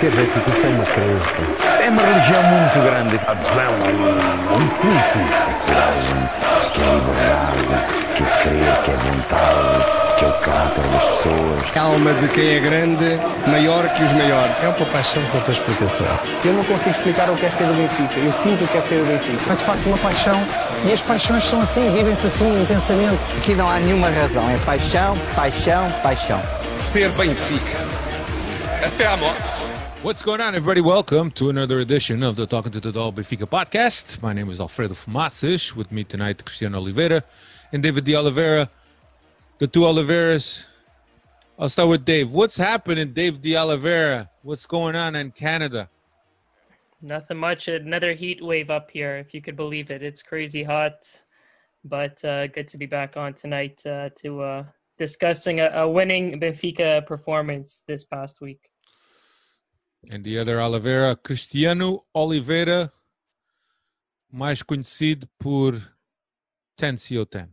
Ser benfiquista é uma crença. É uma religião muito grande. Adesão a um, um culto. É coragem, que é liberdade, que é crer, que é vontade, que é o caráter das pessoas. Calma de quem é grande, maior que os maiores. É uma paixão com outra explicação. Eu não consigo explicar o que é ser do Benfica. Eu sinto o que é ser do Benfica. É de facto uma paixão e as paixões são assim, vivem-se assim intensamente. Aqui não há nenhuma razão, é paixão, paixão, paixão. Ser Benfica. Até à morte. What's going on, everybody? Welcome to another edition of the Talking to the Doll Benfica podcast. My name is Alfredo Fumaças. With me tonight, Cristiano Oliveira and David de Oliveira. The two Oliveiras. I'll start with Dave. What's happening, Dave de Oliveira? What's going on in Canada? Nothing much. Another heat wave up here, if you could believe it. It's crazy hot, but uh, good to be back on tonight uh, to uh, discussing a, a winning Benfica performance this past week. And the other Oliveira, Cristiano Oliveira, mais conhecido por Tencio10.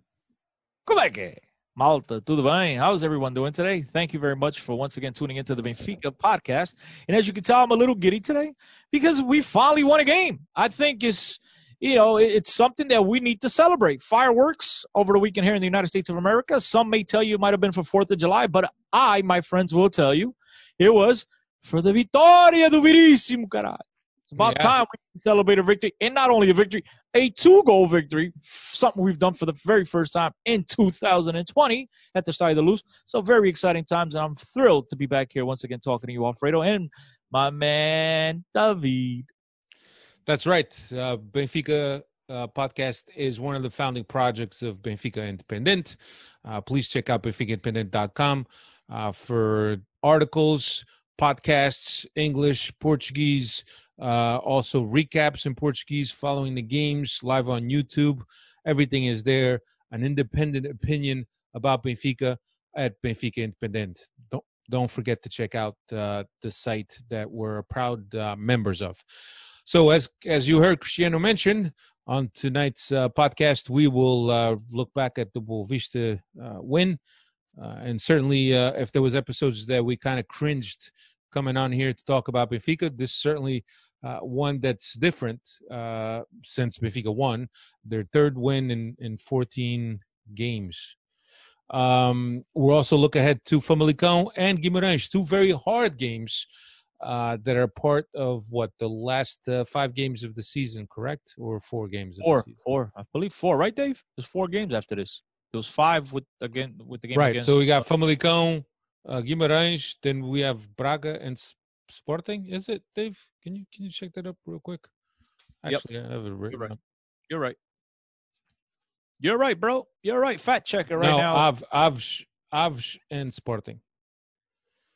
Como é que é? Malta, tudo bem? How's everyone doing today? Thank you very much for once again tuning into the Benfica podcast. And as you can tell, I'm a little giddy today because we finally won a game. I think it's you know it's something that we need to celebrate. Fireworks over the weekend here in the United States of America. Some may tell you it might have been for Fourth of July, but I, my friends, will tell you it was for the Vitória do Veríssimo, caralho. It's about Yeah. time we celebrate a victory, and not only a victory, a two-goal victory, something we've done for the very first time in 2020 at the start of the loose. So very exciting times, and I'm thrilled to be back here once again talking to you, Alfredo, and my man David. That's right. Uh, Benfica uh, podcast is one of the founding projects of Benfica Independent. Uh, please check out benficaindependent.com uh, for articles, podcasts, English, Portuguese, uh, also recaps in Portuguese following the games live on YouTube. Everything is there. An independent opinion about Benfica at Benfica Independent. Don't don't forget to check out uh, the site that we're proud uh, members of. So as as you heard Cristiano mention on tonight's uh, podcast, we will uh, look back at the Boavista uh, win, uh, and certainly uh, if there was episodes that we kind of cringed coming on here to talk about Benfica, this is certainly uh, one that's different uh, since Benfica won their third win in in 14 games. Um, we'll also look ahead to Famalicão and Guimarães, two very hard games uh, that are part of what the last uh, five games of the season, correct? Or four games of Four, the season? four, I believe four, right, Dave? There's four games after this. There was five with again with the game Right. against. So we got Famalicão, uh, Guimarães, then we have Braga and Sporting. Is it Dave? Can you can you check that up real quick? Yep. Actually, I have it written right. up. You're right. You're right, bro. You're right. Fat checker right no, now. Av, Avs, Avs and Sporting.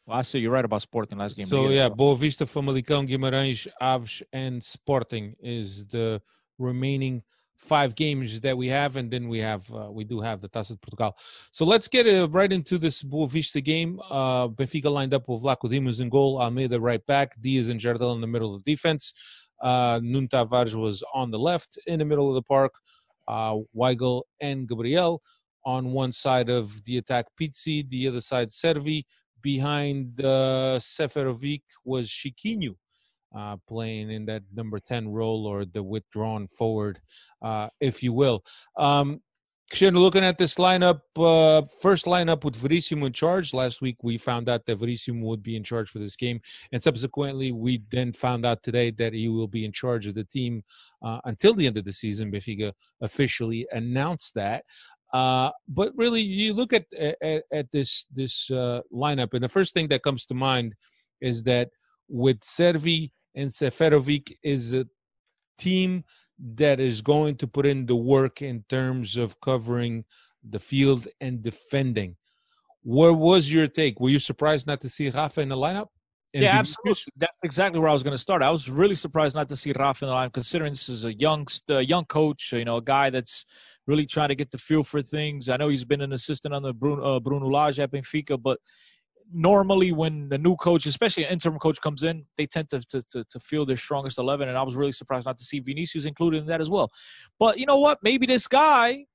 well, I see you're right about Sporting last game. So yeah. Boa Vista, Famalicão, Guimarães, Aves, and Sporting is the remaining five games that we have, and then we have uh, we do have the Taça de Portugal. So let's get uh, right into this Boa Vista game. Uh, Benfica lined up with Vlachodimos in goal, Almeida right back, Dias and Jardel in the middle of the defense. Uh, Nuno Tavares was on the left in the middle of the park. Uh, Weigl and Gabriel on one side of the attack, Pizzi, the other side, Cervi behind uh, Seferovic was Chiquinho, uh, playing in that number 10 role or the withdrawn forward, uh, if you will. Um, looking at this lineup, uh, first lineup with Verissimo in charge. Last week we found out that Verissimo would be in charge for this game, and subsequently we then found out today that he will be in charge of the team uh, until the end of the season. Benfica officially announced that. Uh, but really, you look at at, at this this uh, lineup, and the first thing that comes to mind is that with Servi and Seferovic is a team that is going to put in the work in terms of covering the field and defending. What was your take? Were you surprised not to see Rafa in the lineup? And yeah, absolutely. That's exactly where I was going to start. I was really surprised not to see Rafa in the lineup, considering this is a young, young coach. You know, a guy that's really trying to get the feel for things. I know he's been an assistant on the Bruno, uh, Bruno Lage at Benfica, but normally when the new coach, especially an interim coach, comes in, they tend to, to, to, to feel their strongest 11. And I was really surprised not to see Vinicius included in that as well. But you know what? Maybe this guy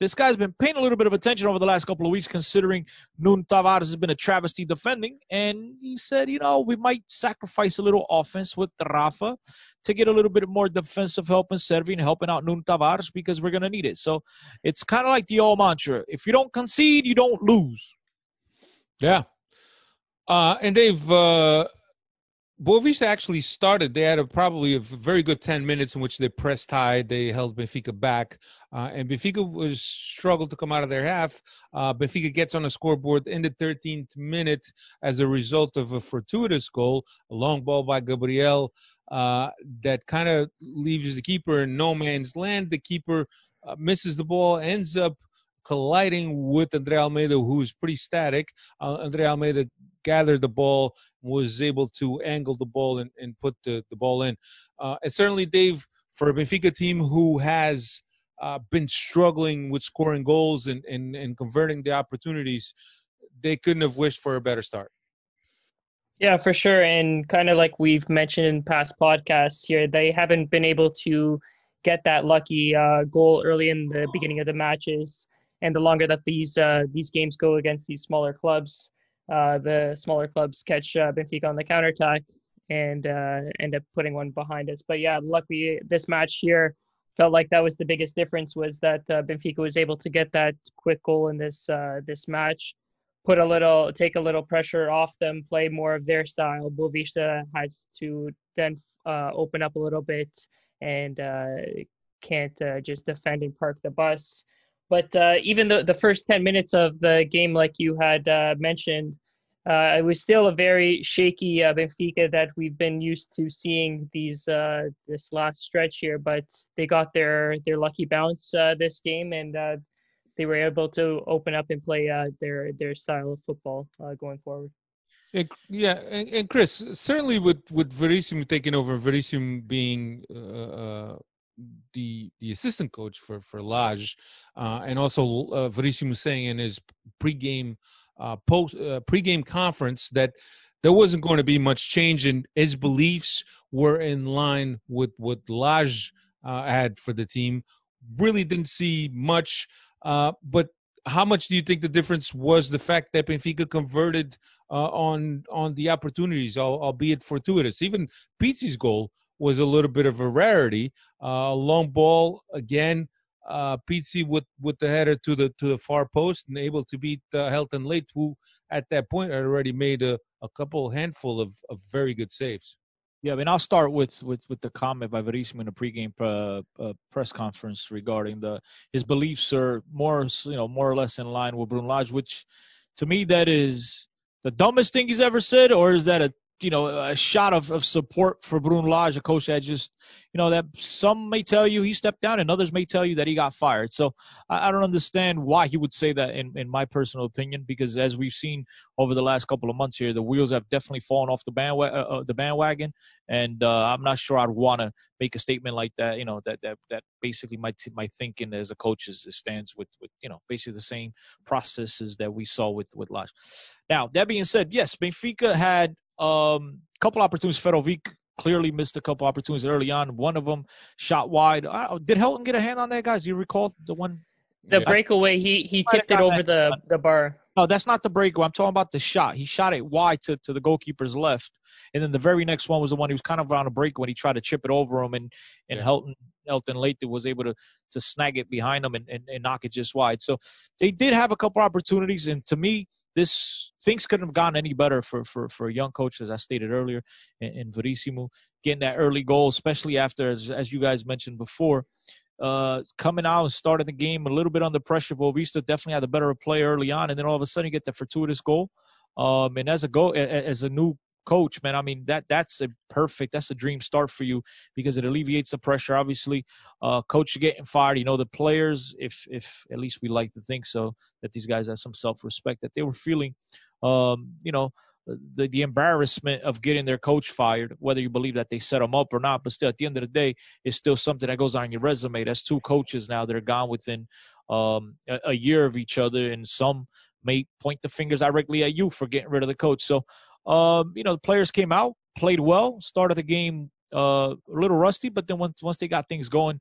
this guy's been paying a little bit of attention over the last couple of weeks, considering Nuno Tavares has been a travesty defending. And he said, you know, we might sacrifice a little offense with Rafa to get a little bit more defensive help and serving, helping out Nuno Tavares because we're going to need it. So it's kind of like the old mantra if you don't concede, you don't lose. Yeah. Uh, and they've. Uh Boavista actually started. They had a, probably a very good 10 minutes in which they pressed high. They held Benfica back. Uh, and Benfica was struggled to come out of their half. Uh, Benfica gets on a scoreboard in the 13th minute as a result of a fortuitous goal, a long ball by Gabriel uh, that kind of leaves the keeper in no man's land. The keeper uh, misses the ball, ends up colliding with Andre Almeida, who's pretty static. Uh, Andre Almeida gathered the ball, was able to angle the ball and, and put the, the ball in. Uh, and certainly, Dave, for a Benfica team who has uh, been struggling with scoring goals and, and, and converting the opportunities, they couldn't have wished for a better start. Yeah, for sure. And kind of like we've mentioned in past podcasts here, they haven't been able to get that lucky uh, goal early in the beginning of the matches. And the longer that these uh, these games go against these smaller clubs, uh, the smaller clubs catch uh, Benfica on the counterattack and uh, end up putting one behind us. But yeah, luckily this match here felt like that was the biggest difference was that uh, Benfica was able to get that quick goal in this uh, this match, put a little, take a little pressure off them, play more of their style. Boavista has to then open up a little bit and can't just defend and park the bus. But uh, even the, the first 10 minutes of the game, like you had uh, mentioned, uh, it was still a very shaky uh, Benfica that we've been used to seeing these uh, this last stretch here. But they got their their lucky bounce uh, this game, and they were able to open up and play their their style of football going forward. Yeah, and, and, Chris, certainly with with Verissimo taking over, Verissimo being the the assistant coach for for Lage, uh, and also uh, Verissimo saying in his pregame uh, post uh, pregame conference that there wasn't going to be much change, and his beliefs were in line with what Lage uh, had for the team. Really didn't see much, uh, but how much do you think the difference was the fact that Benfica converted uh, on on the opportunities, albeit fortuitous? Even Pizzi's goal was a little bit of a rarity. Uh, long ball again. Uh, Pizzi with with the header to the to the far post and able to beat uh, Helton Leite, who at that point had already made a, a couple handful of, of very good saves. Yeah, I mean, I'll start with with with the comment by Verissimo in the pregame uh, uh, press conference regarding the his beliefs are more you know more or less in line with Bruno Lage, which to me that is the dumbest thing he's ever said, or is that a you know, a shot of, of support for Bruno Lage, a coach that just, you know, that some may tell you he stepped down and others may tell you that he got fired. So I, I don't understand why he would say that in, in my personal opinion, because as we've seen over the last couple of months here, the wheels have definitely fallen off the bandwagon, uh, uh, the bandwagon. And uh, I'm not sure I'd want to make a statement like that, you know, that, that, that basically my, t- my thinking as a coach is, stands with, with, you know, basically the same processes that we saw with, with Lage. Now, that being said, yes, Benfica had um, couple opportunities. Seferovic clearly missed a couple opportunities early on. One of them shot wide. Uh, did Helton get a hand on that, guys? Do you recall the one? The yeah. breakaway, he he tipped it over the the bar. No, that's not the breakaway. I'm talking about the shot. He shot it wide to, to the goalkeeper's left, and then the very next one was the one he was kind of on a break when he tried to chip it over him, and and yeah. Helton Helton Leite was able to to snag it behind him and, and, and knock it just wide. So they did have a couple opportunities, and to me, this things couldn't have gone any better for for for a young coach, as I stated earlier, in, in Verissimo, getting that early goal, especially after, as, as you guys mentioned before, uh, coming out and starting the game a little bit under pressure. Boavista definitely had a better play early on, and then all of a sudden you get the fortuitous goal. Um, and as a go as a new coach, man, I mean that that's a perfect, that's a dream start for you because it alleviates the pressure. Obviously, uh, coach getting fired. You know the players, if if at least we like to think so, that these guys have some self respect that they were feeling. Um, you know. The, the embarrassment of getting their coach fired, whether you believe that they set them up or not, but still at the end of the day, it's still something that goes on your resume. That's two coaches now that are gone within um, a, a year of each other, and some may point the fingers directly at you for getting rid of the coach. So um, you know, the players came out, played well, started the game uh, a little rusty, but then once once they got things going,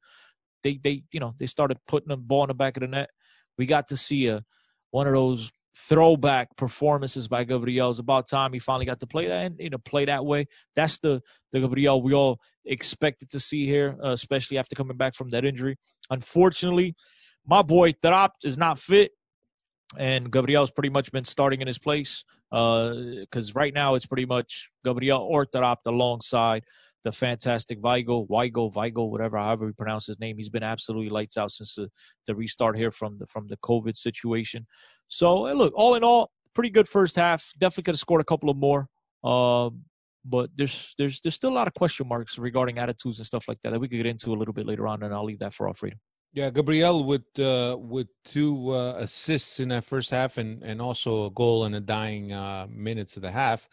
they they you know they started putting the ball in the back of the net. We got to see a one of those throwback performances by Gabriel. It's about time he finally got to play that and you know play that way. That's the the Gabriel we all expected to see here, uh, especially after coming back from that injury. Unfortunately, my boy Taarabt is not fit, and Gabriel's pretty much been starting in his place because uh, right now it's pretty much Gabriel or Taarabt alongside the fantastic Weigl, Weigl, Weigl, whatever, however we pronounce his name. He's been absolutely lights out since the, the restart here from the from the COVID situation. So look, all in all, pretty good first half. Definitely could have scored a couple of more. Uh, but there's there's there's still a lot of question marks regarding attitudes and stuff like that that we could get into a little bit later on, and I'll leave that for Alfredo. Yeah, Gabriel with uh, with two uh, assists in that first half, and and also a goal in the dying uh, minutes of the half.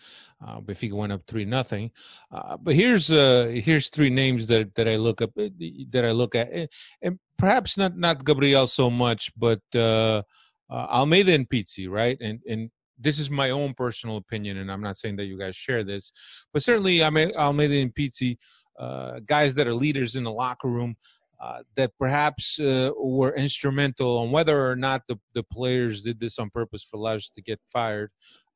Uh, Benfica went up three nothing. Uh, but here's uh, here's three names that that I look up that I look at, and perhaps not not Gabriel so much, but uh, uh, Almeida and Pizzi, right? And and this is my own personal opinion, and I'm not saying that you guys share this, but certainly Almeida and Pizzi, uh, guys that are leaders in the locker room. Uh, that perhaps uh, were instrumental on whether or not the, the players did this on purpose for Lage to get fired.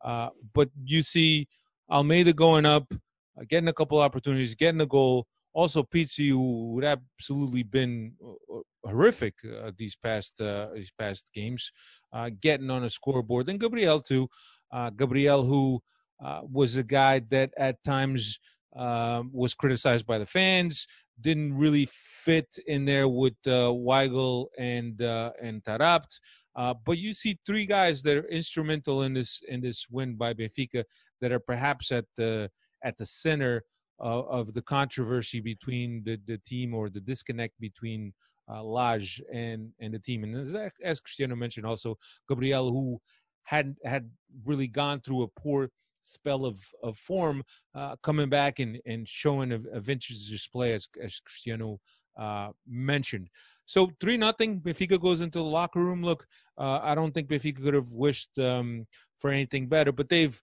Uh, but you see Almeida going up, uh, getting a couple opportunities, getting a goal. Also, Pizzi, who would absolutely been uh, horrific these past these past games, getting on a scoreboard. And Gabriel too, Gabriel who was a guy that at times was criticized by the fans, didn't really fit in there with uh, Weigl and uh, and Taarabt. Uh, but you see three guys that are instrumental in this in this win by Benfica that are perhaps at the at the center of, of the controversy between the, the team or the disconnect between uh, Lage and and the team. And as, as Cristiano mentioned, also Gabriel, who had had really gone through a poor spell of of form, uh, coming back and and showing a, a vintage display as as Cristiano uh, mentioned. So three nothing. Benfica goes into the locker room. Look, uh, I don't think Benfica could have wished um, for anything better, but they've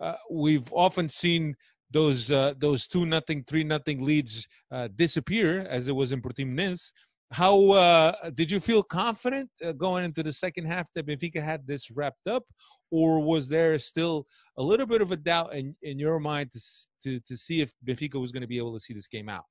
uh, we've often seen those uh, those two nothing, three nothing leads uh, disappear, as it was in Portimonense. How uh, did you feel confident uh, going into the second half that Benfica had this wrapped up, or was there still a little bit of a doubt in, in your mind to, to to see if Benfica was going to be able to see this game out?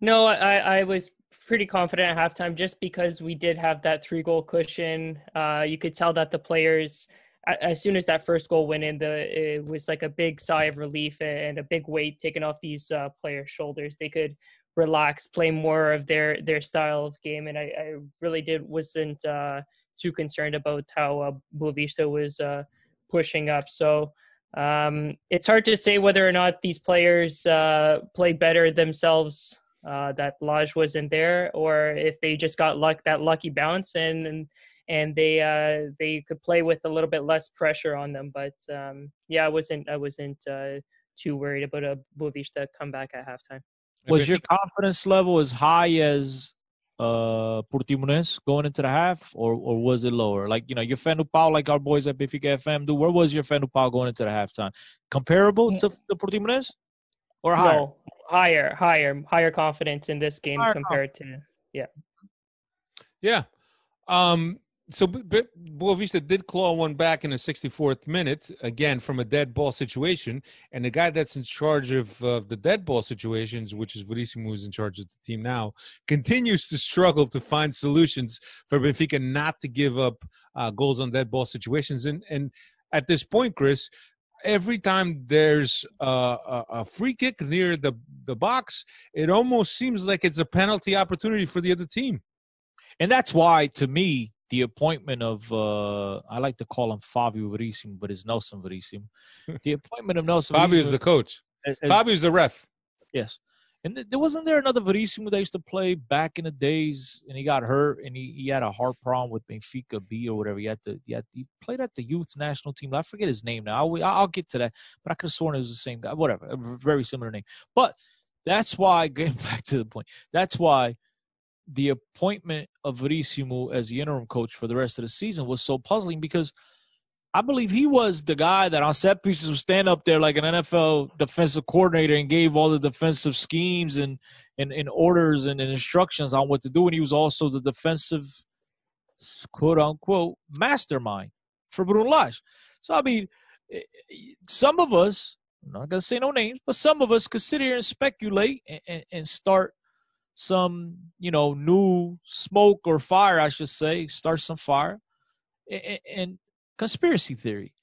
No, I, I was pretty confident at halftime just because we did have that three goal cushion. Uh, you could tell that the players, as soon as that first goal went in, the it was like a big sigh of relief and a big weight taken off these uh, players' shoulders. They could relax, play more of their their style of game. And I, I really did wasn't uh, too concerned about how uh, Boavista was uh, pushing up. So um, it's hard to say whether or not these players uh, play better themselves. Uh, that Lage wasn't there, or if they just got luck that lucky bounce and and, and they uh, they could play with a little bit less pressure on them. But um, yeah, I wasn't I wasn't uh, too worried about a Boavista comeback at halftime. Was your confidence level as high as uh Portimonense going into the half, or or was it lower? Like you know, your fé no pau, like our boys at Benfica FM do. Where was your fé no pau going into the halftime? Comparable to the Portimonense, or higher? No, higher, higher, higher confidence in this game higher compared confidence. to yeah. Yeah. Um, so B- Boavista did claw one back in the 64th minute, again from a dead ball situation. And the guy that's in charge of uh, the dead ball situations, which is Verissimo, who's in charge of the team now, continues to struggle to find solutions for Benfica not to give up uh, goals on dead ball situations. And and at this point, Chris, every time there's a, a, a free kick near the the box, it almost seems like it's a penalty opportunity for the other team. And that's why, to me, the appointment of uh, I like to call him Fabio Verissimo, but it's Nelson Verissimo. The appointment of Nelson. Fabio is the coach. Fabio is the ref. Yes, and th- there wasn't there another Verissimo that used to play back in the days, and he got hurt, and he, he had a heart problem with Benfica B or whatever. He had to he, had, he played at the youth national team. I forget his name now. I'll, I'll get to that, but I could have sworn it was the same guy. Whatever, a very similar name. But that's why getting back to the point. That's why the appointment of Verissimo as the interim coach for the rest of the season was so puzzling because I believe he was the guy that on set pieces would stand up there like an NFL defensive coordinator and gave all the defensive schemes and, and, and orders and, and instructions on what to do. And he was also the defensive quote unquote mastermind for Bruno Lage. So I mean, eh, eh, some of us, I'm not gonna say no names, but some of us could sit here and speculate and, and, and start some, you know, new smoke or fire, I should say, start some fire and, and conspiracy theory.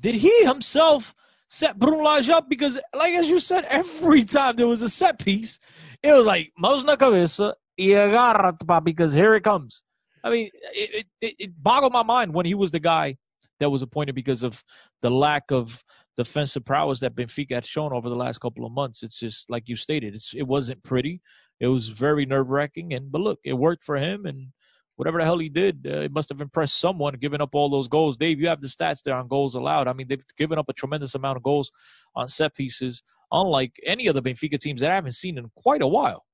Did he himself set Bruno Lage up? Because, like as you said, every time there was a set piece, it was like mãos na cabeça y agárrate, because here it comes. I mean, it, it, it boggled my mind when he was the guy that was appointed because of the lack of defensive prowess that Benfica had shown over the last couple of months. It's just like you stated, it's it wasn't pretty. It was very nerve wracking, and but look, it worked for him, and whatever the hell he did, uh, it must have impressed someone giving up all those goals. Dave, you have the stats there on goals allowed. I mean, they've given up a tremendous amount of goals on set pieces, unlike any of the Benfica teams that I haven't seen in quite a while.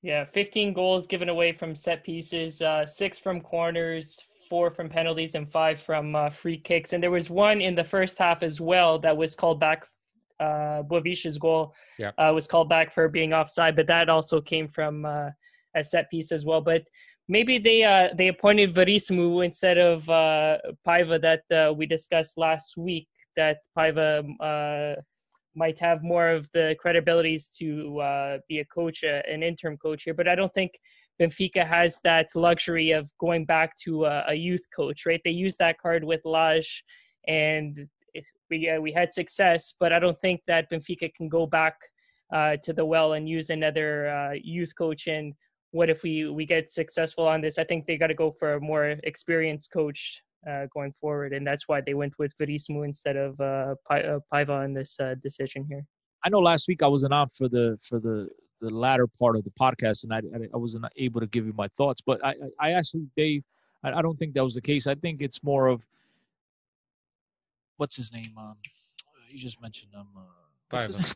Yeah, 15 goals given away from set pieces, uh, six from corners, four from penalties, and five from uh, free kicks. And there was one in the first half as well that was called back. Uh, Boavista's goal yeah. uh, was called back for being offside, but that also came from uh, a set piece as well. But maybe they uh, they appointed Veríssimo instead of uh, Paiva that uh, we discussed last week. That Paiva uh, might have more of the credibilities to uh, be a coach, uh, an interim coach here. But I don't think Benfica has that luxury of going back to a, a youth coach, right? They used that card with Lage, and it, we uh, we had success. But I don't think that Benfica can go back uh, to the well and use another uh, youth coach. And what if we we get successful on this? I think they got to go for a more experienced coach uh, going forward, and that's why they went with Veríssimo instead of uh, uh Paiva in this decision here. I know last week I wasn't on for the for the the latter part of the podcast, and I I wasn't able to give you my thoughts. But I I actually Dave, I don't think that was the case. I think it's more of what's his name? Um, you just mentioned him. Um, uh, Paiva.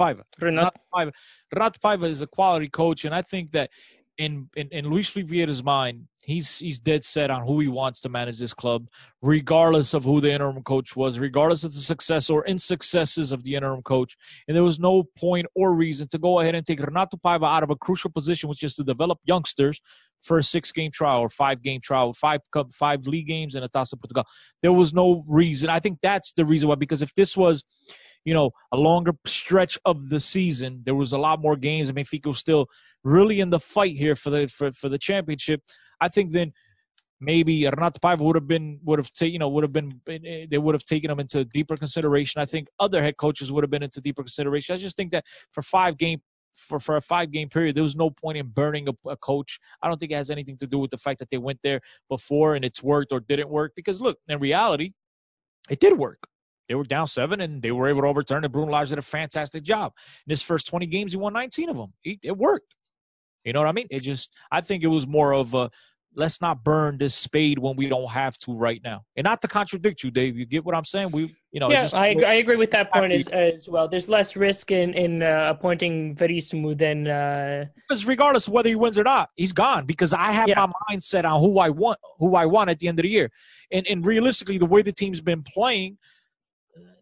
Paiva. Renato Paiva. Renato Paiva is a quality coach, and I think that in, in, in Luis Vieira's mind, he's he's dead set on who he wants to manage this club, regardless of who the interim coach was, regardless of the success or insuccesses of the interim coach. And there was no point or reason to go ahead and take Renato Paiva out of a crucial position, which is to develop youngsters for a six-game trial or five-game trial, five cup, five league games and a Taça Portugal. There was no reason. I think that's the reason why. Because if this was you know, a longer stretch of the season. There was a lot more games. I mean, Fico still really in the fight here for the for, for the championship. I think then maybe Renato Paiva would have been would have taken you know would have been eh, they would have taken him into deeper consideration. I think other head coaches would have been into deeper consideration. I just think that for five game for, for a five game period, there was no point in burning a, a, coach. I don't think it has anything to do with the fact that they went there before and it's worked or didn't work. Because look, in reality, it did work. They were down seven and they were able to overturn it. Bruno Lage did a fantastic job. In his first 20 games, he won 19 of them. He, it worked. You know what I mean? It just, I think it was more of a, let's not burn this spade when we don't have to right now. And not to contradict you, Dave. You get what I'm saying? We, you know, yeah, just, I, I agree with that point as, as well. There's less risk in in uh, appointing Veríssimo than uh... because regardless of whether he wins or not, he's gone. Because I have yeah. my mindset on who I want, who I want at the end of the year, and and realistically, the way the team's been playing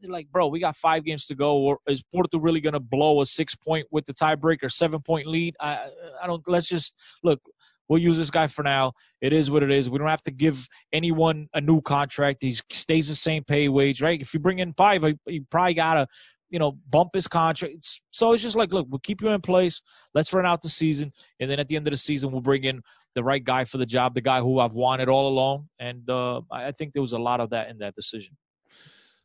like, bro, we got five games to go. Or is Porto really going to blow a six point with the tiebreaker, seven point lead? I, I don't. Let's just look. We'll use this guy for now. It is what it is. We don't have to give anyone a new contract. He stays the same pay wage, right? If you bring in five, you probably gotta, you know, bump his contract. It's, so it's just like, look, we'll keep you in place. Let's run out the season, and then at the end of the season, we'll bring in the right guy for the job, the guy who I've wanted all along. And uh, I think there was a lot of that in that decision.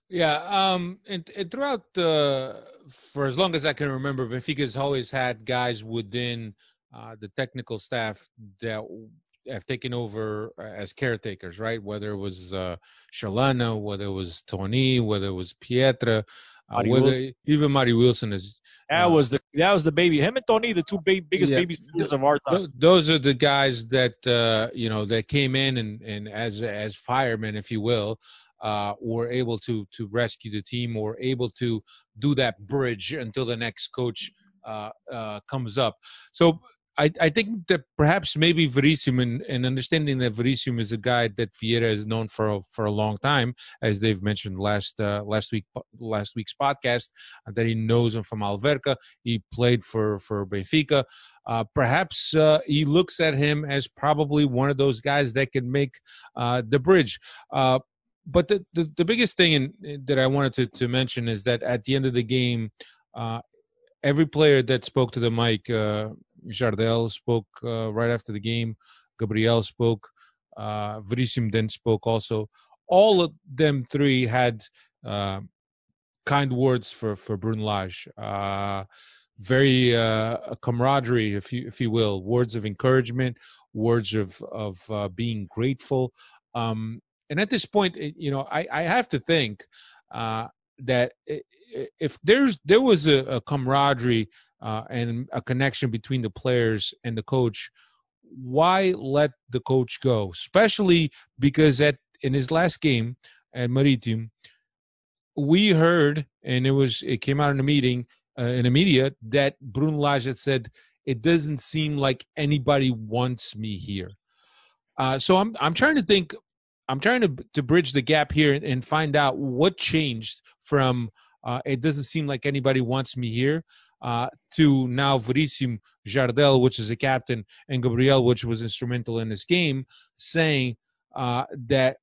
Yeah, um, and, and throughout the for as long as I can remember, Benfica's always had guys within uh, the technical staff that have taken over uh, as caretakers, right? Whether it was uh, Chalana, whether it was Toni, whether it was Pietra, uh, whether even Mário Wilson is. That uh, was the that was the baby. Him and Toni, the two big, biggest yeah, babies of our time. Those are the guys that uh, you know that came in and and as as firemen, if you will, uh, were able to to rescue the team or able to do that bridge until the next coach uh, uh, comes up. So I, I think that perhaps maybe Verissimo and, and understanding that Verissimo is a guy that Vieira is known for for a long time, as they've mentioned last uh, last week last week's podcast, uh, that he knows him from Alverca. He played for for Benfica. Uh, perhaps uh, he looks at him as probably one of those guys that can make uh, the bridge. Uh, but the, the, the biggest thing in, that I wanted to, to mention is that at the end of the game, every player that spoke to the mic Jardel spoke uh, right after the game. Gabriel spoke. Uh, Verissimo then spoke also. All of them three had uh, kind words for for Bruno Lage. Uh, very uh, camaraderie, if you if you will, words of encouragement, words of of uh, being grateful. Um, and at this point, you know, I, I have to think uh, that if there's there was a, a camaraderie uh, and a connection between the players and the coach, why let the coach go? Especially because at in his last game at Marítimo, we heard, and it was it came out in a meeting uh, in the media that Bruno Lage said it doesn't seem like anybody wants me here. Uh, so I'm I'm trying to think, I'm trying to to bridge the gap here and, and find out what changed from uh, it doesn't seem like anybody wants me here uh, to now Verissimo Jardel, which is a captain, and Gabriel, which was instrumental in this game, saying uh, that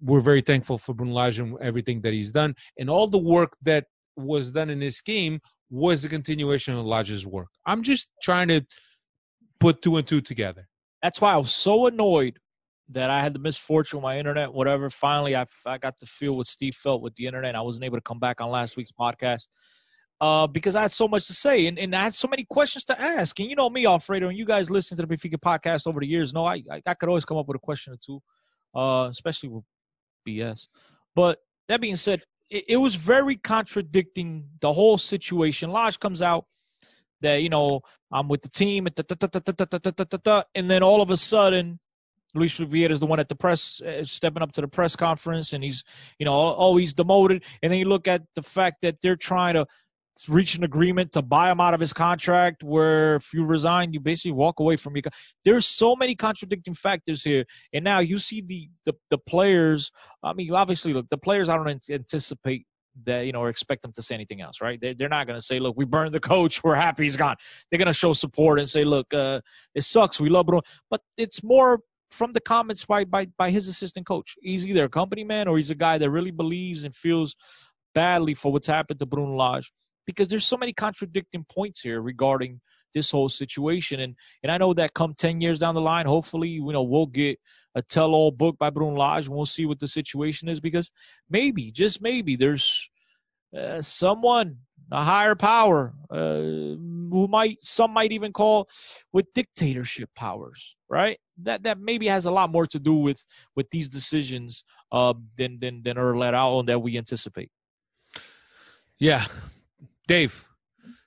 we're very thankful for Bruno Lage and everything that he's done. And all the work that was done in this game was a continuation of Lage's work. I'm just trying to put two and two together. That's why I was so annoyed that I had the misfortune with my internet, whatever. Finally, I, I got to feel what Steve felt with the internet. I wasn't able to come back on last week's podcast uh, because I had so much to say and, and I had so many questions to ask. And you know me, Alfredo, and you guys listen to the Benfica podcast over the years. No, I, I, I could always come up with a question or two, uh, especially with BS. But that being said, it, it was very contradicting the whole situation. Lage comes out that, you know, I'm with the team, and then all of a sudden, Luis Vieira is the one at the press, uh, stepping up to the press conference, and he's, you know, oh, he's demoted. And then you look at the fact that they're trying to reach an agreement to buy him out of his contract where if you resign you basically walk away from your there's so many contradicting factors here. And now you see the the, the players i mean obviously look the players i don't anticipate that you know or expect them to say anything else right? They're, they're not going to say look we burned the coach. We're happy he's gone. They're going to show support and say look uh, it sucks. We love Bruno but it's more from the comments by, by by his assistant coach. He's either a company man or he's a guy that really believes and feels badly for what's happened to Bruno Lage because there's so many contradicting points here regarding this whole situation. And and I know that come 10 years down the line, hopefully, you know, we'll get a tell-all book by Bruno Lage and we'll see what the situation is because maybe, just maybe, there's uh, someone, a higher power, uh, who might, some might even call with dictatorship powers, right? That that maybe has a lot more to do with with these decisions uh, than than than are let out on that we anticipate. Yeah, Dave.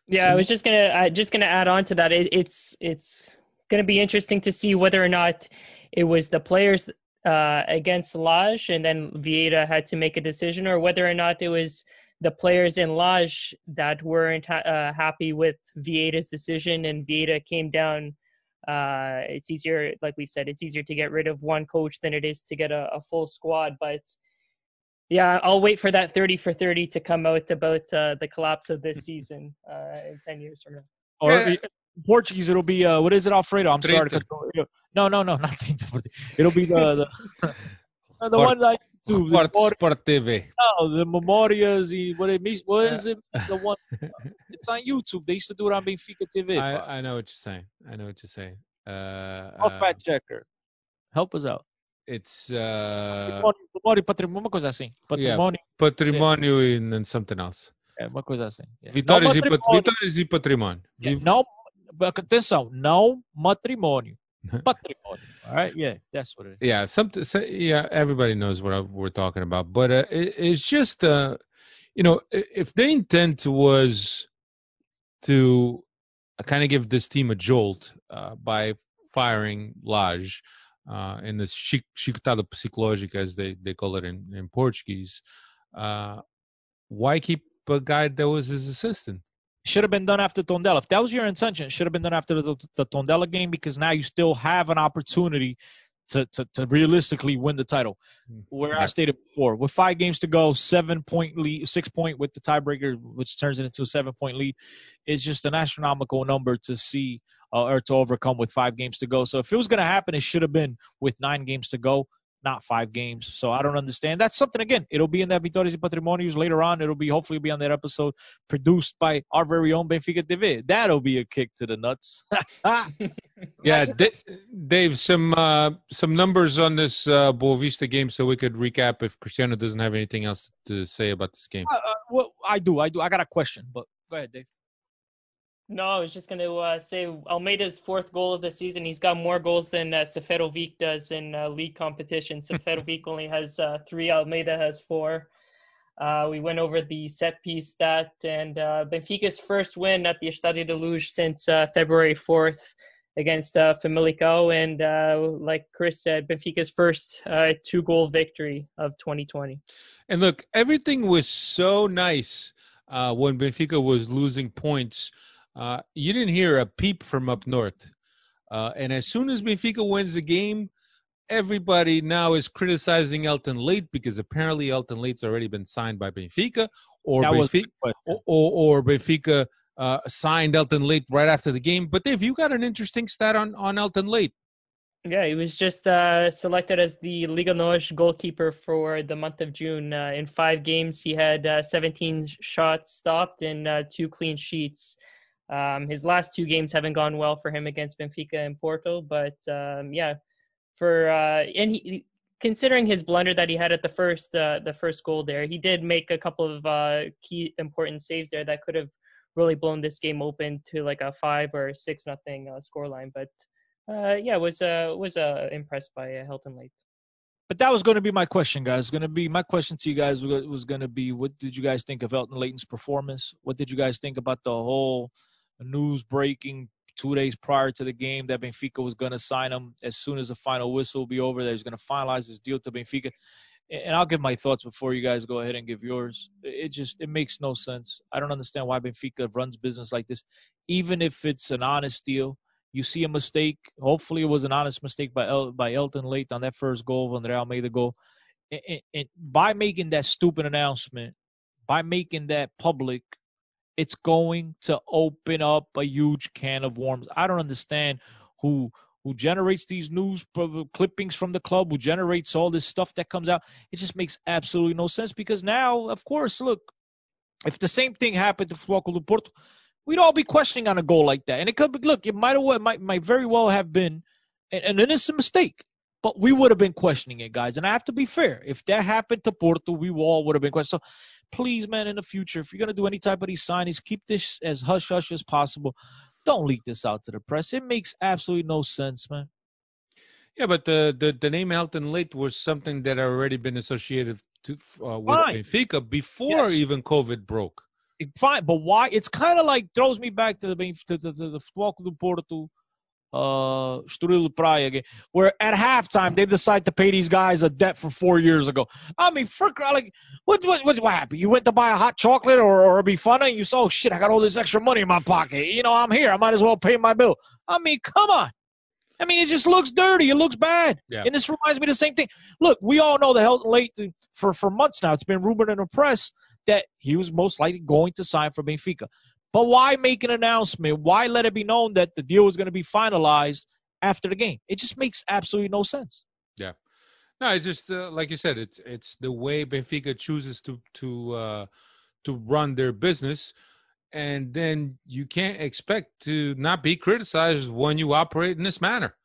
Yeah, I was just gonna uh, just gonna add on to that. It, it's it's gonna be interesting to see whether or not it was the players uh, against Lage, and then Vieira had to make a decision, or whether or not it was the players in Lage that weren't ha- uh, happy with Vieira's decision, and Vieira came down. Uh, it's easier, like we said, it's easier to get rid of one coach than it is to get a, a full squad. But yeah, I'll wait for that 30 for 30 to come out about uh, the collapse of this season uh, in 10 years from now. Or yeah. Portuguese, it'll be, uh, what is it, Alfredo? I'm sorry. To no, no, no, not It'll be the, the, the one that to Sport, the Sport TV. No, the Memorias, what it means, what is it? The one, it's on YouTube. They used to do it on Benfica TV. I, I know what you're saying. I know what you're saying. Uh, oh, fact checker. Help us out. It's uh, patrimônio, patrimônio, uma coisa assim. Patrimônio. Yeah, patrimônio yeah. and then something else. É uma coisa assim. Yeah. Vitórias, e, vitórias e patrimônio. Yeah. Não, atenção, não matrimônio. patrimônio. All right, yeah, that's what it is. Yeah, some, so, yeah, everybody knows what I, we're talking about, but uh, it, it's just, uh, you know, if the intent was to kind of give this team a jolt uh, by firing Lage, uh, in the chicotada psicológica, as they, they call it in, in Portuguese, uh, why keep a guy that was his assistant? Should have been done after Tondela. If that was your intention, should have been done after the, the Tondela game because now you still have an opportunity to, to, to realistically win the title. Where I stated before, with five games to go, seven point lead, six point with the tiebreaker, which turns it into a seven point lead, is just an astronomical number to see uh, or to overcome with five games to go. So if it was going to happen, it should have been with nine games to go, not five games. So I don't understand. That's something again. It'll be in that Vitórias y Patrimonios later on. It'll be hopefully be on that episode produced by our very own Benfica TV. That'll be a kick to the nuts. Yeah, D- Dave, some uh, some numbers on this uh, Boavista game, so we could recap if Cristiano doesn't have anything else to say about this game. Uh, uh, well, I do. I do. I got a question, but go ahead, Dave. No, I was just going to uh, say Almeida's fourth goal of the season. He's got more goals than uh, Seferovic does in uh, league competition. Seferovic only has uh, three. Almeida has four. Uh, we went over the set piece stat and uh, Benfica's first win at the Estadio de Luz since uh, February 4th against uh, Famalicão. And uh, like Chris said, Benfica's first uh, two goal victory of 2020. And look, everything was so nice uh, when Benfica was losing points. Uh, you didn't hear a peep from up north. Uh, and as soon as Benfica wins the game, everybody now is criticizing Helton Leite because apparently Helton Leite's already been signed by Benfica, or That Benfica, or, or, or Benfica uh, signed Helton Leite right after the game. But Dave, you got an interesting stat on on Helton Leite. Yeah, he was just uh, selected as the Liga NOS goalkeeper for the month of June. Uh, in five games, he had uh, 17 shots stopped and uh, two clean sheets. Um, his last two games haven't gone well for him against Benfica and Porto, but um, yeah, for uh, and he, considering his blunder that he had at the first uh, the first goal there, he did make a couple of uh, key important saves there that could have really blown this game open to like a five or six nothing uh, scoreline. But uh, yeah, was uh, was uh, impressed by uh, Helton Leite. But that was going to be my question, guys. Going to be my question to you guys was, going to be: What did you guys think of Helton Leite's performance? What did you guys think about the whole news breaking two days prior to the game that Benfica was going to sign him as soon as the final whistle will be over? That he's going to finalize his deal to Benfica. And I'll give my thoughts before you guys go ahead and give yours. It just it makes no sense. I don't understand why Benfica runs business like this, even if it's an honest deal you see a mistake. Hopefully, it was an honest mistake by El, by Helton Leite on that first goal when Real made the goal. And, and, and by making that stupid announcement, by making that public, it's going to open up a huge can of worms. I don't understand who who generates these news clippings from the club, who generates all this stuff that comes out. It just makes absolutely no sense because now, of course, look, if the same thing happened to Futebol do Porto, we'd all be questioning on a goal like that. And it could be, look, it might have, might, might very well have been an innocent mistake, but we would have been questioning it, guys. And I have to be fair. If that happened to Porto, we all would have been questioning. So please, man, in the future, if you're going to do any type of these signings, keep this as hush hush as possible. Don't leak this out to the press. It makes absolutely no sense, man. Yeah, but the the, the name Helton Leite was something that had already been associated to uh, with Fine. Benfica before Yes. even COVID broke. Fine, but why? It's kind of like throws me back to the to, to, to the Futebol do Porto, uh, Estoril Praia where at halftime they decide to pay these guys a debt for four years ago. I mean, for cry- like, what what what, what happened? You went to buy a hot chocolate or or be fun, and you saw, oh shit, I got all this extra money in my pocket. You know, I'm here. I might as well pay my bill. I mean, come on. I mean, it just looks dirty. It looks bad. Yeah. And this reminds me of the same thing. Look, we all know the Helton Leite for for months now. It's been rumored in the press that he was most likely going to sign for Benfica. But why make an announcement? Why let it be known that the deal was going to be finalized after the game? It just makes absolutely no sense. Yeah. No, it's just uh, like you said. It's it's the way Benfica chooses to to uh, to run their business, and then you can't expect to not be criticized when you operate in this manner.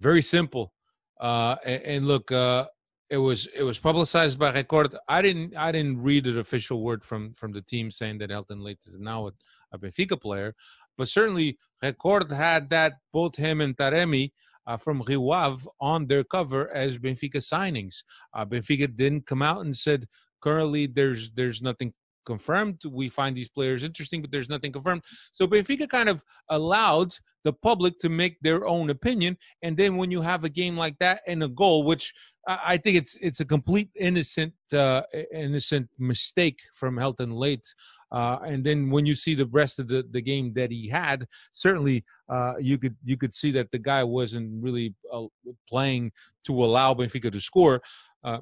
Very simple. Uh, and, and look, uh, it was it was publicized by Record. I didn't I didn't read an official word from from the team saying that Helton Leite is now a, Benfica player, but certainly Record had that both him and Taremi uh, from Rio Ave on their cover as Benfica signings. Uh, Benfica didn't come out and said currently there's there's nothing confirmed. We find these players interesting, but there's nothing confirmed. So Benfica kind of allowed the public to make their own opinion, and then when you have a game like that and a goal, which I I think it's it's a complete innocent uh, innocent mistake from Helton Leite Uh, and then when you see the rest of the, the game that he had, certainly uh, you could you could see that the guy wasn't really uh, playing to allow Benfica to score. Uh,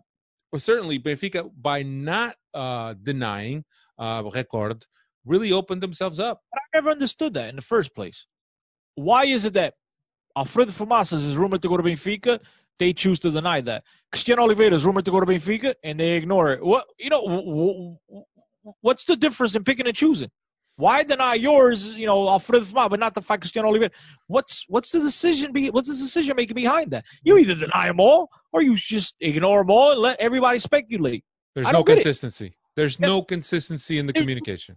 but certainly Benfica, by not uh, denying uh, record, really opened themselves up. I never understood that in the first place. Why is it that Alfredo Fumaças is rumored to go to Benfica? They choose to deny that. Cristiano Oliveira is rumored to go to Benfica, and they ignore it. What you know? What's the difference in picking and choosing? Why deny yours, you know, Alfredo Fumaças, but not the fact Cristiano Oliveira? What's what's the decision? Be what's the decision making behind that? You either deny them all, or you just ignore them all and let everybody speculate. There's no don't get it. consistency. There's Yeah. no consistency in the communication.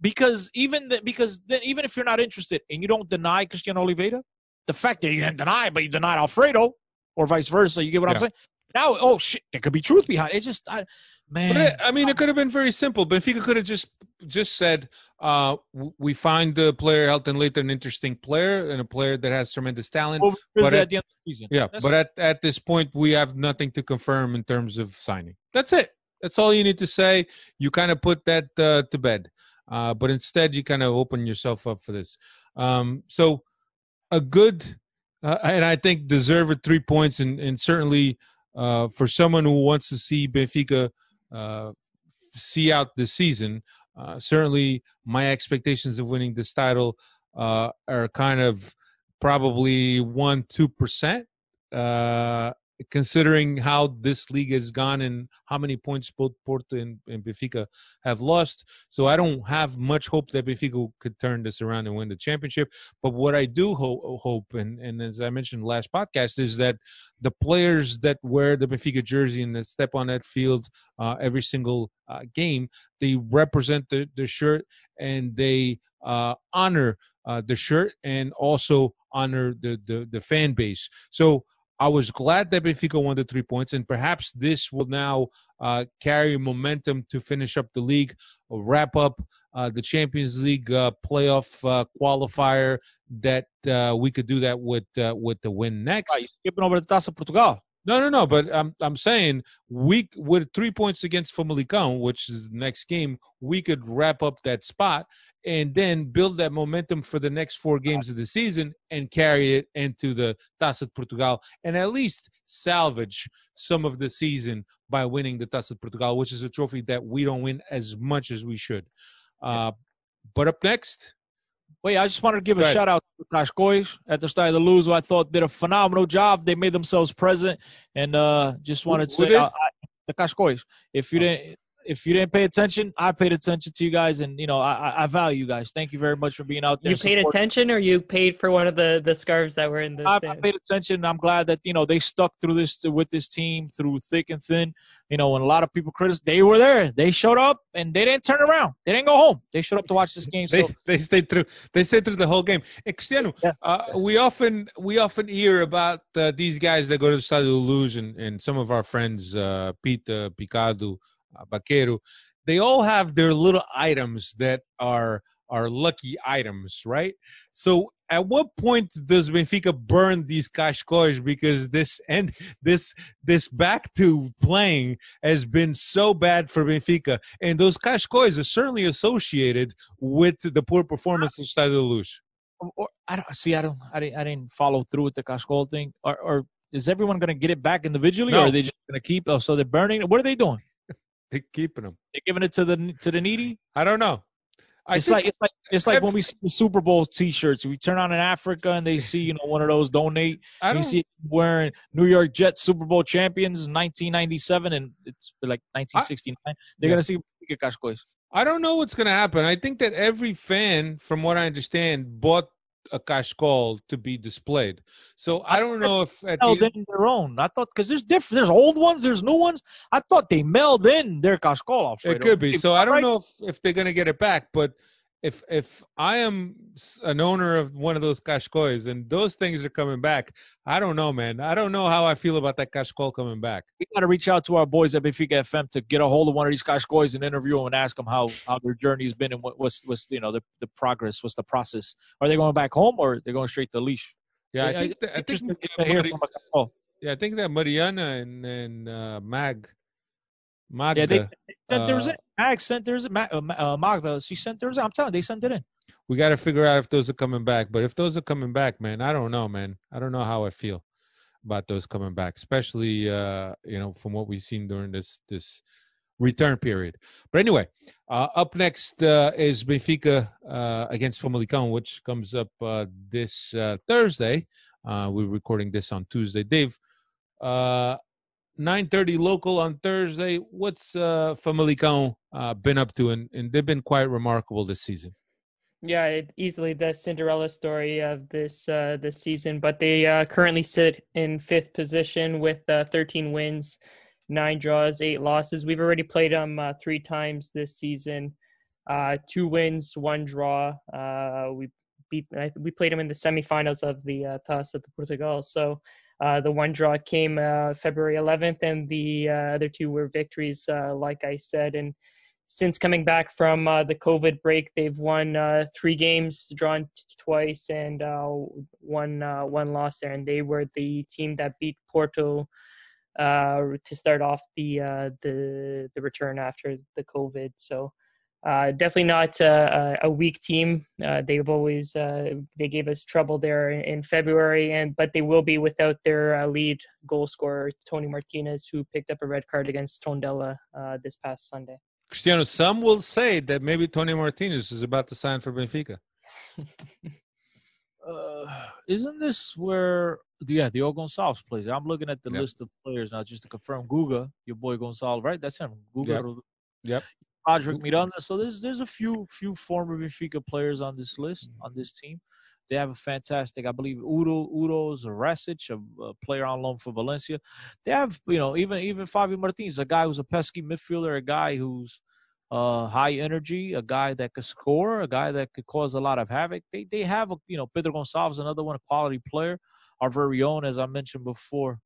because even the, because then even if you're not interested and you don't deny Cristiano Oliveira, the fact that you didn't deny but you denied Alfredo, or vice versa, you get what I'm saying? Now, oh shit, there could be truth behind it. It's just, I, man, it, I mean, it could have been very simple. Benfica could have just just said, uh, "We find the player Helton Leite an interesting player and a player that has tremendous talent." we'll but at at- the end of the season. Yeah, That's but at, at this point, we have nothing to confirm in terms of signing. That's it. That's all you need to say. You kind of put that uh, to bed. Uh, but instead, you kind of open yourself up for this. Um, so, a good, uh, and I think deserved three points, and, and certainly uh, for someone who wants to see Benfica uh, see out the season, uh, certainly my expectations of winning this title uh, are kind of probably one two percent uh considering how this league has gone and how many points both Porto and, and Benfica have lost. So I don't have much hope that Benfica could turn this around and win the championship. But what I do ho- hope, and, and as I mentioned last podcast, is that the players that wear the Benfica jersey and that step on that field uh, every single uh, game, they represent the, the shirt and they uh, honor uh, the shirt and also honor the, the, the fan base. So I was glad that Benfica won the three points, and perhaps this will now uh, carry momentum to finish up the league, wrap up uh, the Champions League uh, playoff uh, qualifier. That uh, we could do that with uh, with the win next. You skipping over the Taça Portugal. No, no, no. But I'm I'm saying we with three points against Famalicão, which is the next game, we could wrap up that spot and then build that momentum for the next four games of the season and carry it into the Taça de Portugal and at least salvage some of the season by winning the Taça de Portugal, which is a trophy that we don't win as much as we should. Uh, but up next, Wait, I just wanted to give a shout out to the Cascois at the start of the lose, who I thought did a phenomenal job. They made themselves present, and uh, just wanted to who say? I, I, the Cascois. If you Oh. didn't, if you didn't pay attention, I paid attention to you guys, and you know I, I- I value you guys. Thank you very much for being out there. You paid supporting- attention, or you paid for one of the the scarves that were in the I, I paid attention. I'm glad that you know they stuck through this with this team through thick and thin. You know, when a lot of people criticized, they were there. They showed up and they didn't turn around. They didn't go home. They showed up to watch this game. they, So they stayed through they stayed through the whole game. And Cristiano, Yeah. uh, Yes. we often we often hear about uh, these guys that go to the Stadio Luz and, and some of our friends, uh, Pita, Picado, uh, Baquero, they all have their little items that are are lucky items, right? So at what point does Benfica burn these cascos because this and this this back to playing has been so bad for Benfica, and those cascos are certainly associated with the poor performance of Stadio Luz. or, I don't see. I don't. I didn't. I didn't follow through with the cash Cascol thing. Or, or is everyone going to get it back individually, or are they just going to keep? Oh, so they're burning. What are they doing? They're keeping them. They're giving it to the to the needy. I don't know. I it's like it's like it's like when we see the Super Bowl T-shirts. We turn on in Africa and they see you know one of those donate. I You see wearing New York Jets Super Bowl champions 1997 and it's like 1969. They're Yeah. gonna see. I don't know what's to happen. I think that every fan, from what I understand, bought a cash call to be displayed. So I don't know if at Meld the, in their own. I thought because there's different. There's old ones. There's new ones. I thought they meld in their Cascol. Alfredo. it could be. So I don't know if, if they're going to get it back. But if if I am an owner of one of those cascois and those things are coming back, I don't know, man. I don't know how I feel about that cascol coming back. we got to reach out to our boys at Benfica FM to get a hold of one of these Cascois and interview them and ask them how, how their journey has been and what, what's what's you know the, the progress, what's the process. Are they going back home or they're going straight to leash? Yeah, I think that, I think Interesting uh, to hear Mari- from a yeah, I think that Mariana and and uh, Mag Magda. Yeah, they sent theirs uh, in. Max sent theirs in. Ma- uh, uh, Magda, she sent theirs in. I'm telling you, they sent it in. we got to figure out if those are coming back. But if those are coming back, man, I don't know, man. I don't know how I feel about those coming back, especially uh, you know from what we've seen during this this return period. But anyway, uh, up next uh, is Benfica uh, against Famalicão, which comes up uh, this uh, Thursday. Uh, we're recording this on Tuesday. Dave, uh, 9:30 local on Thursday. What's uh, Famalicão uh, been up to? And, and they've been quite remarkable this season. Yeah, it, easily the Cinderella story of this uh, this season. But they uh, currently sit in fifth position with uh, 13 wins, nine draws, eight losses. We've already played them uh, three times this season. Uh, two wins, one draw. Uh, we beat. We played them in the semifinals of the uh, Taça de Portugal. So uh, the one draw came uh, February 11th, and the uh, other two were victories, uh, like I said. And since coming back from uh, the COVID break, they've won three games, drawn t- twice, and one one loss there. And they were the team that beat Porto to start off the the the return after the COVID. So uh, definitely not uh, a a weak team. Uh, they've always uh, they gave us trouble there in, in February, and but they will be without their uh, lead goal scorer Toni Martinez, who picked up a red card against Tondela uh, this past Sunday. Cristiano, some will say that maybe Toni Martinez is about to sign for Benfica. Uh, isn't this where yeah Diogo Gonçalves plays? I'm looking at the Yep. list of players now just to confirm. Guga, your boy Gonçalves, right? That's him. Guga. Yep. Yep. Roderick Miranda. So there's there's a few few former Benfica players on this list Mm-hmm. on this team. They have a fantastic, I believe, Udo Uroš Račić, a, a player on loan for Valencia. They have, you know, even even Fabio Martins, a guy who's a pesky midfielder, a guy who's uh, high energy, a guy that could score, a guy that could cause a lot of havoc. They they have, a, you know, Pedro Gonçalves, another one, a quality player. Our very own, as I mentioned before,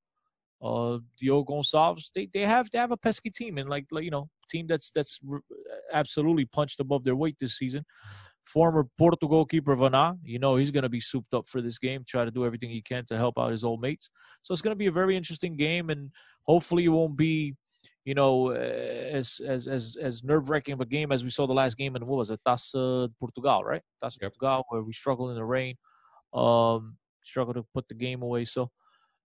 uh, Diogo Gonçalves. They they have they have a pesky team and like like you know team that's that's absolutely punched above their weight this season. Former Porto goalkeeper Vana, you know he's going to be souped up for this game. Try to do everything he can to help out his old mates. So it's going to be a very interesting game, and hopefully it won't be, you know, uh, as as as as nerve wracking of a game as we saw the last game in what was it, Taça Portugal, right? Taça de Portugal, where we struggled in the rain, um, struggled to put the game away. So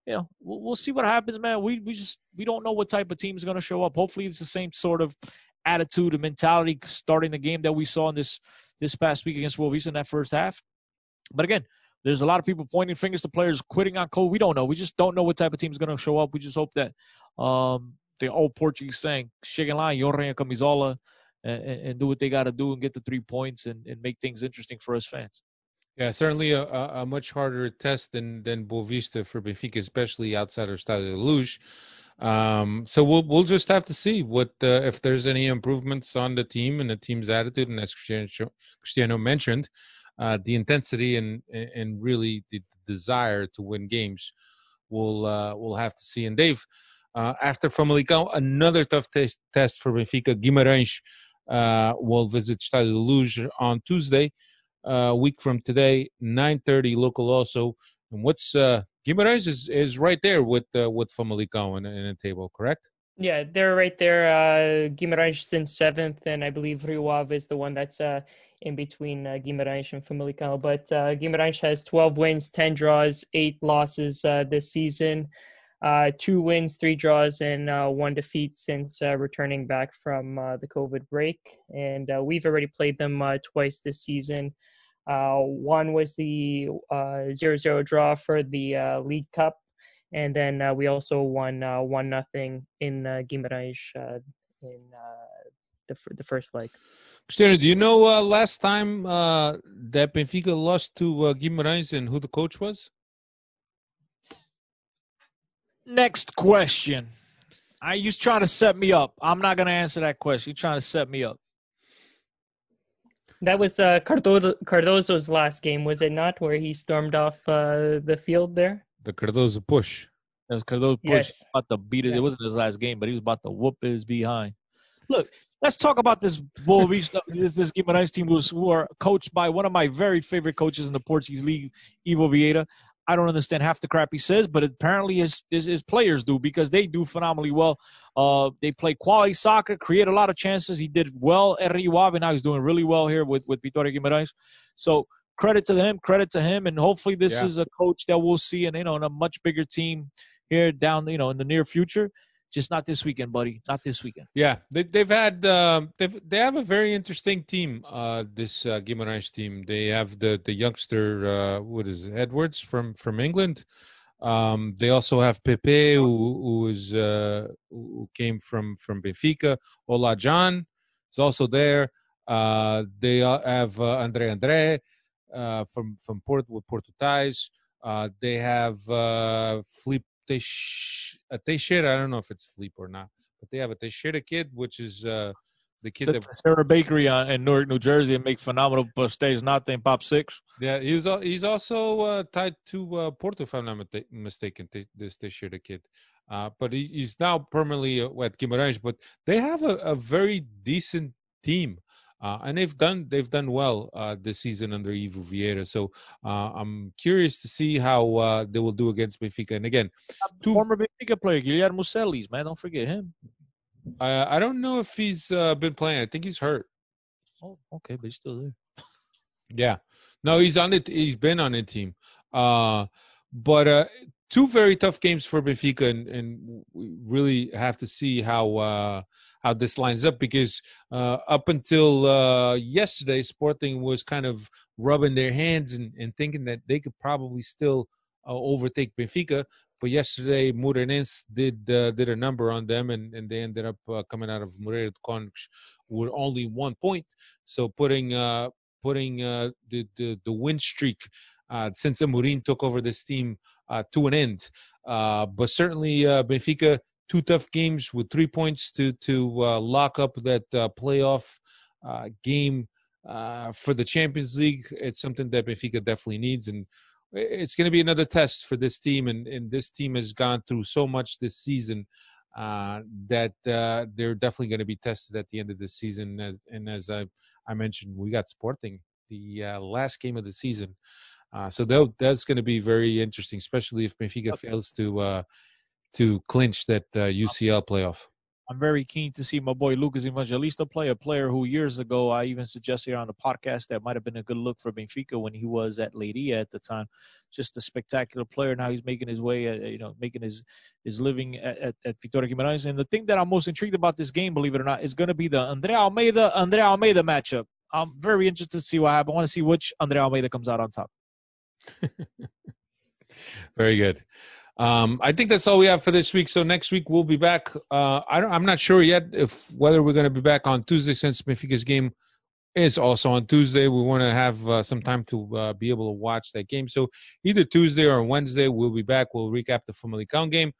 you know, we'll, we'll see what happens, man. We we just we don't know what type of team is going to show up. Hopefully, it's the same sort of attitude and mentality starting the game that we saw in this this past week against Wolves in that first half. But again, there's a lot of people pointing fingers to players quitting on code. We don't know. We just don't know what type of team is going to show up. We just hope that um, the old Portuguese saying "Chega lá, yorre a camisola," and, and and do what they got to do and get the three points and, and make things interesting for us fans. Yeah, certainly a, a, much harder test than than Boavista for Benfica, especially outside our Stadio Luz. Um, so we'll we'll just have to see what uh, if there's any improvements on the team and the team's attitude, and as Cristiano, Cristiano mentioned, uh, the intensity and and really the desire to win games. We'll uh, we'll have to see. And Dave, uh, after Famalicão, another tough test test for Benfica. Guimarães uh, will visit Stadio de Luz on Tuesday uh, week from today, 9:30 local also. And what's uh, Guimarães is is right there with uh, with Famalicão in, in the table, correct? Yeah, they're right there. Uh, Guimarães is in seventh, and I believe Rio Ave is the one that's uh, in between uh, Guimarães and Famalicão. But uh, Guimarães has 12 wins, 10 draws, eight losses uh, this season. Uh, two wins, three draws, and uh, one defeat since uh, returning back from uh, the COVID break. And uh, we've already played them uh, twice this season. One was the uh, 0-0 draw for the League Cup, and then we also won uh, one nothing in uh, Guimarães in the fir- the first leg. Cristiano, do you know last time that Benfica lost to Guimarães and who the coach was? Next question. Are you trying to set me up? I'm not going to answer that question. You're trying to set me up. That was uh, Cardozo, Cardozo's last game, was it not? Where he stormed off uh, the field there. The Cardozo push. It was because those push Yes. about to beat it. Yeah. It wasn't his last game, but he was about to whoop his behind. Look, let's talk about this Bull Beach stuff. This this Guimarães team who's, who are coached by one of my very favorite coaches in the Portuguese league, Ivo Vieira. I don't understand half the crap he says, but apparently his, his, his players do because they do phenomenally well. Uh, they play quality soccer, create a lot of chances. He did well at Rio Ave. Now he's doing really well here with, with Vitoria Guimarães. So credit to him, credit to him. And hopefully this Yeah. is a coach that we'll see in, you know, in a much bigger team here down, you know, in the near future. Just not this weekend, buddy. Not this weekend. Yeah, they, they've had um, they've they have a very interesting team. Uh, this uh, Guimarães team. They have the the youngster uh, what is it, Edwards from from England. Um, they also have Pepe, who who is uh, who came from from Benfica. Ola John is also there. Uh, they uh, have uh, Andre Andre uh, from from Port with Porto ties. Uh, they have uh, Teix- uh, Teixeira. I don't know if it's Felipe or not, but they have a Teixeira kid, which is uh, the kid The that Sarah Bakery on, in Newark, New Jersey, and make phenomenal pastéis in Pop Six. Yeah, he's he's also uh, tied to uh, Porto, if I'm not mistaken. Te- This Teixeira kid, uh, but he, he's now permanently uh, at Guimarães. But they have a, a very decent team, uh, and they've done they've done well uh, this season under Ivo Vieira. So uh, I'm curious to see how uh, they will do against Benfica. And again, two, Former Benfica player Guilherme Celis, man, don't forget him. I don't know if he's uh, been playing. I think he's hurt. Oh, okay, but he's still there. Yeah. No, he's on it. He's been on the team. Uh, but uh, two very tough games for Benfica, and, and we really have to see how uh, how this lines up because uh, up until uh, yesterday, Sporting was kind of rubbing their hands and, and thinking that they could probably still uh, overtake Benfica. But yesterday, Moreirense did uh, did a number on them, and, and they ended up uh, coming out of Moreira de with only one point. So putting uh, putting the, the the win streak uh, since Amorim took over this team to an end. Uh, but certainly uh, Benfica two tough games with three points to to uh, lock up that uh, playoff uh, game uh, for the Champions League. It's something that Benfica definitely needs, and it's going to be another test for this team. And, and this team has gone through so much this season uh, that uh, they're definitely going to be tested at the end of the season. As and as I, I mentioned, we got Sporting the uh, last game of the season, uh, so that, that's going to be very interesting, especially if Benfica fails to uh, to clinch that uh, UCL playoff. I'm very keen to see my boy Lucas Evangelista play, a player who years ago I even suggested on the podcast that might have been a good look for Benfica when he was at Leiria at the time. Just a spectacular player. Now he's making his way, uh, you know, making his his living at, at, at Vitória Guimarães. And the thing that I'm most intrigued about this game, believe it or not, is going to be the André Almeida André Almeida matchup. I'm very interested to see what happens. I want to see which André Almeida comes out on top. Very good. Um, I think that's all we have for this week. So next week we'll be back. Uh, I don't, I'm not sure yet if whether we're going to be back on Tuesday since Benfica's game is also on Tuesday. We want to have uh, some time to uh, be able to watch that game. So either Tuesday or Wednesday we'll be back. We'll recap the Famalicão game.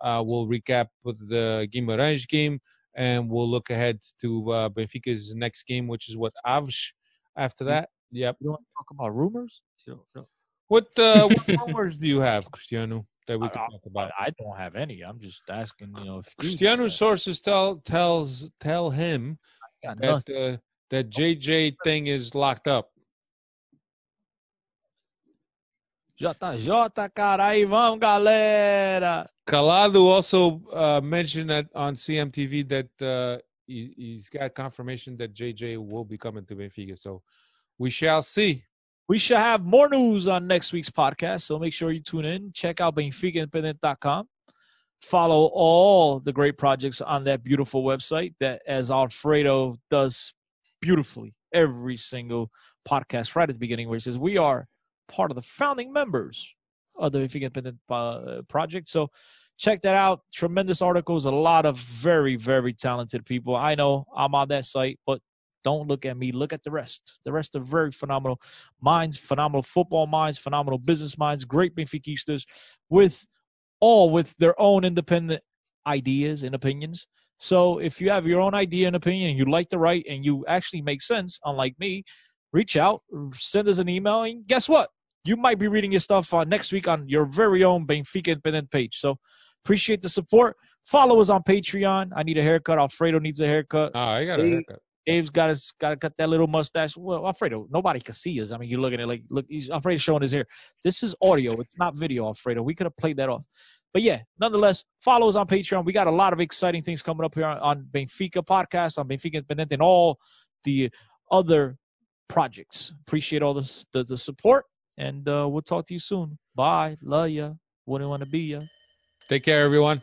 Uh, we'll recap with the Guimarães game, and we'll look ahead to uh, Benfica's next game, which is what Aves. After that, yep. You want to talk about rumors? You know, What uh, what rumors do you have, Cristiano, that we I- talk about? I don't have any. I'm just asking. You know, if you- Cristiano's sources tell tells tell him that nothing. uh, that JJ thing is locked up. JJ, cara, aí vamos, galera. Calado also uh, mentioned that on CMTV that uh, he, he's got confirmation that JJ will be coming to Benfica. So we shall see. We shall have more news on next week's podcast, so make sure you tune in. Check out BenficaIndependent.com. Follow all the great projects on that beautiful website that, as Alfredo does beautifully every single podcast right at the beginning, where he says, We are part of the founding members of the Benfica Independent uh, project. So check that out. Tremendous articles, a lot of very, very talented people. I know I'm on that site, but don't look at me. Look at the rest. The rest are very phenomenal minds, phenomenal football minds, phenomenal business minds, great Benfiquistas with all with their own independent ideas and opinions. So if you have your own idea and opinion and you like to write and you actually make sense, unlike me, reach out, send us an email, and guess what? You might be reading your stuff on next week on your very own Benfica Independent page. So appreciate the support. Follow us on Patreon. I need a haircut. Alfredo needs a haircut. Oh, I got a haircut. Dave's got his got to cut that little mustache. Well, Alfredo, nobody can see us. I mean, you're looking at like look. He's Alfredo's showing his hair. This is audio. It's not video, Alfredo. We could have played that off. But yeah, nonetheless, follow us on Patreon. We got a lot of exciting things coming up here on, on Benfica podcast, on Benfica Independent, and all the other projects. Appreciate all the the, support, and uh, we'll talk to you soon. Bye. Love ya. Wouldn't want to be ya. Take care, everyone.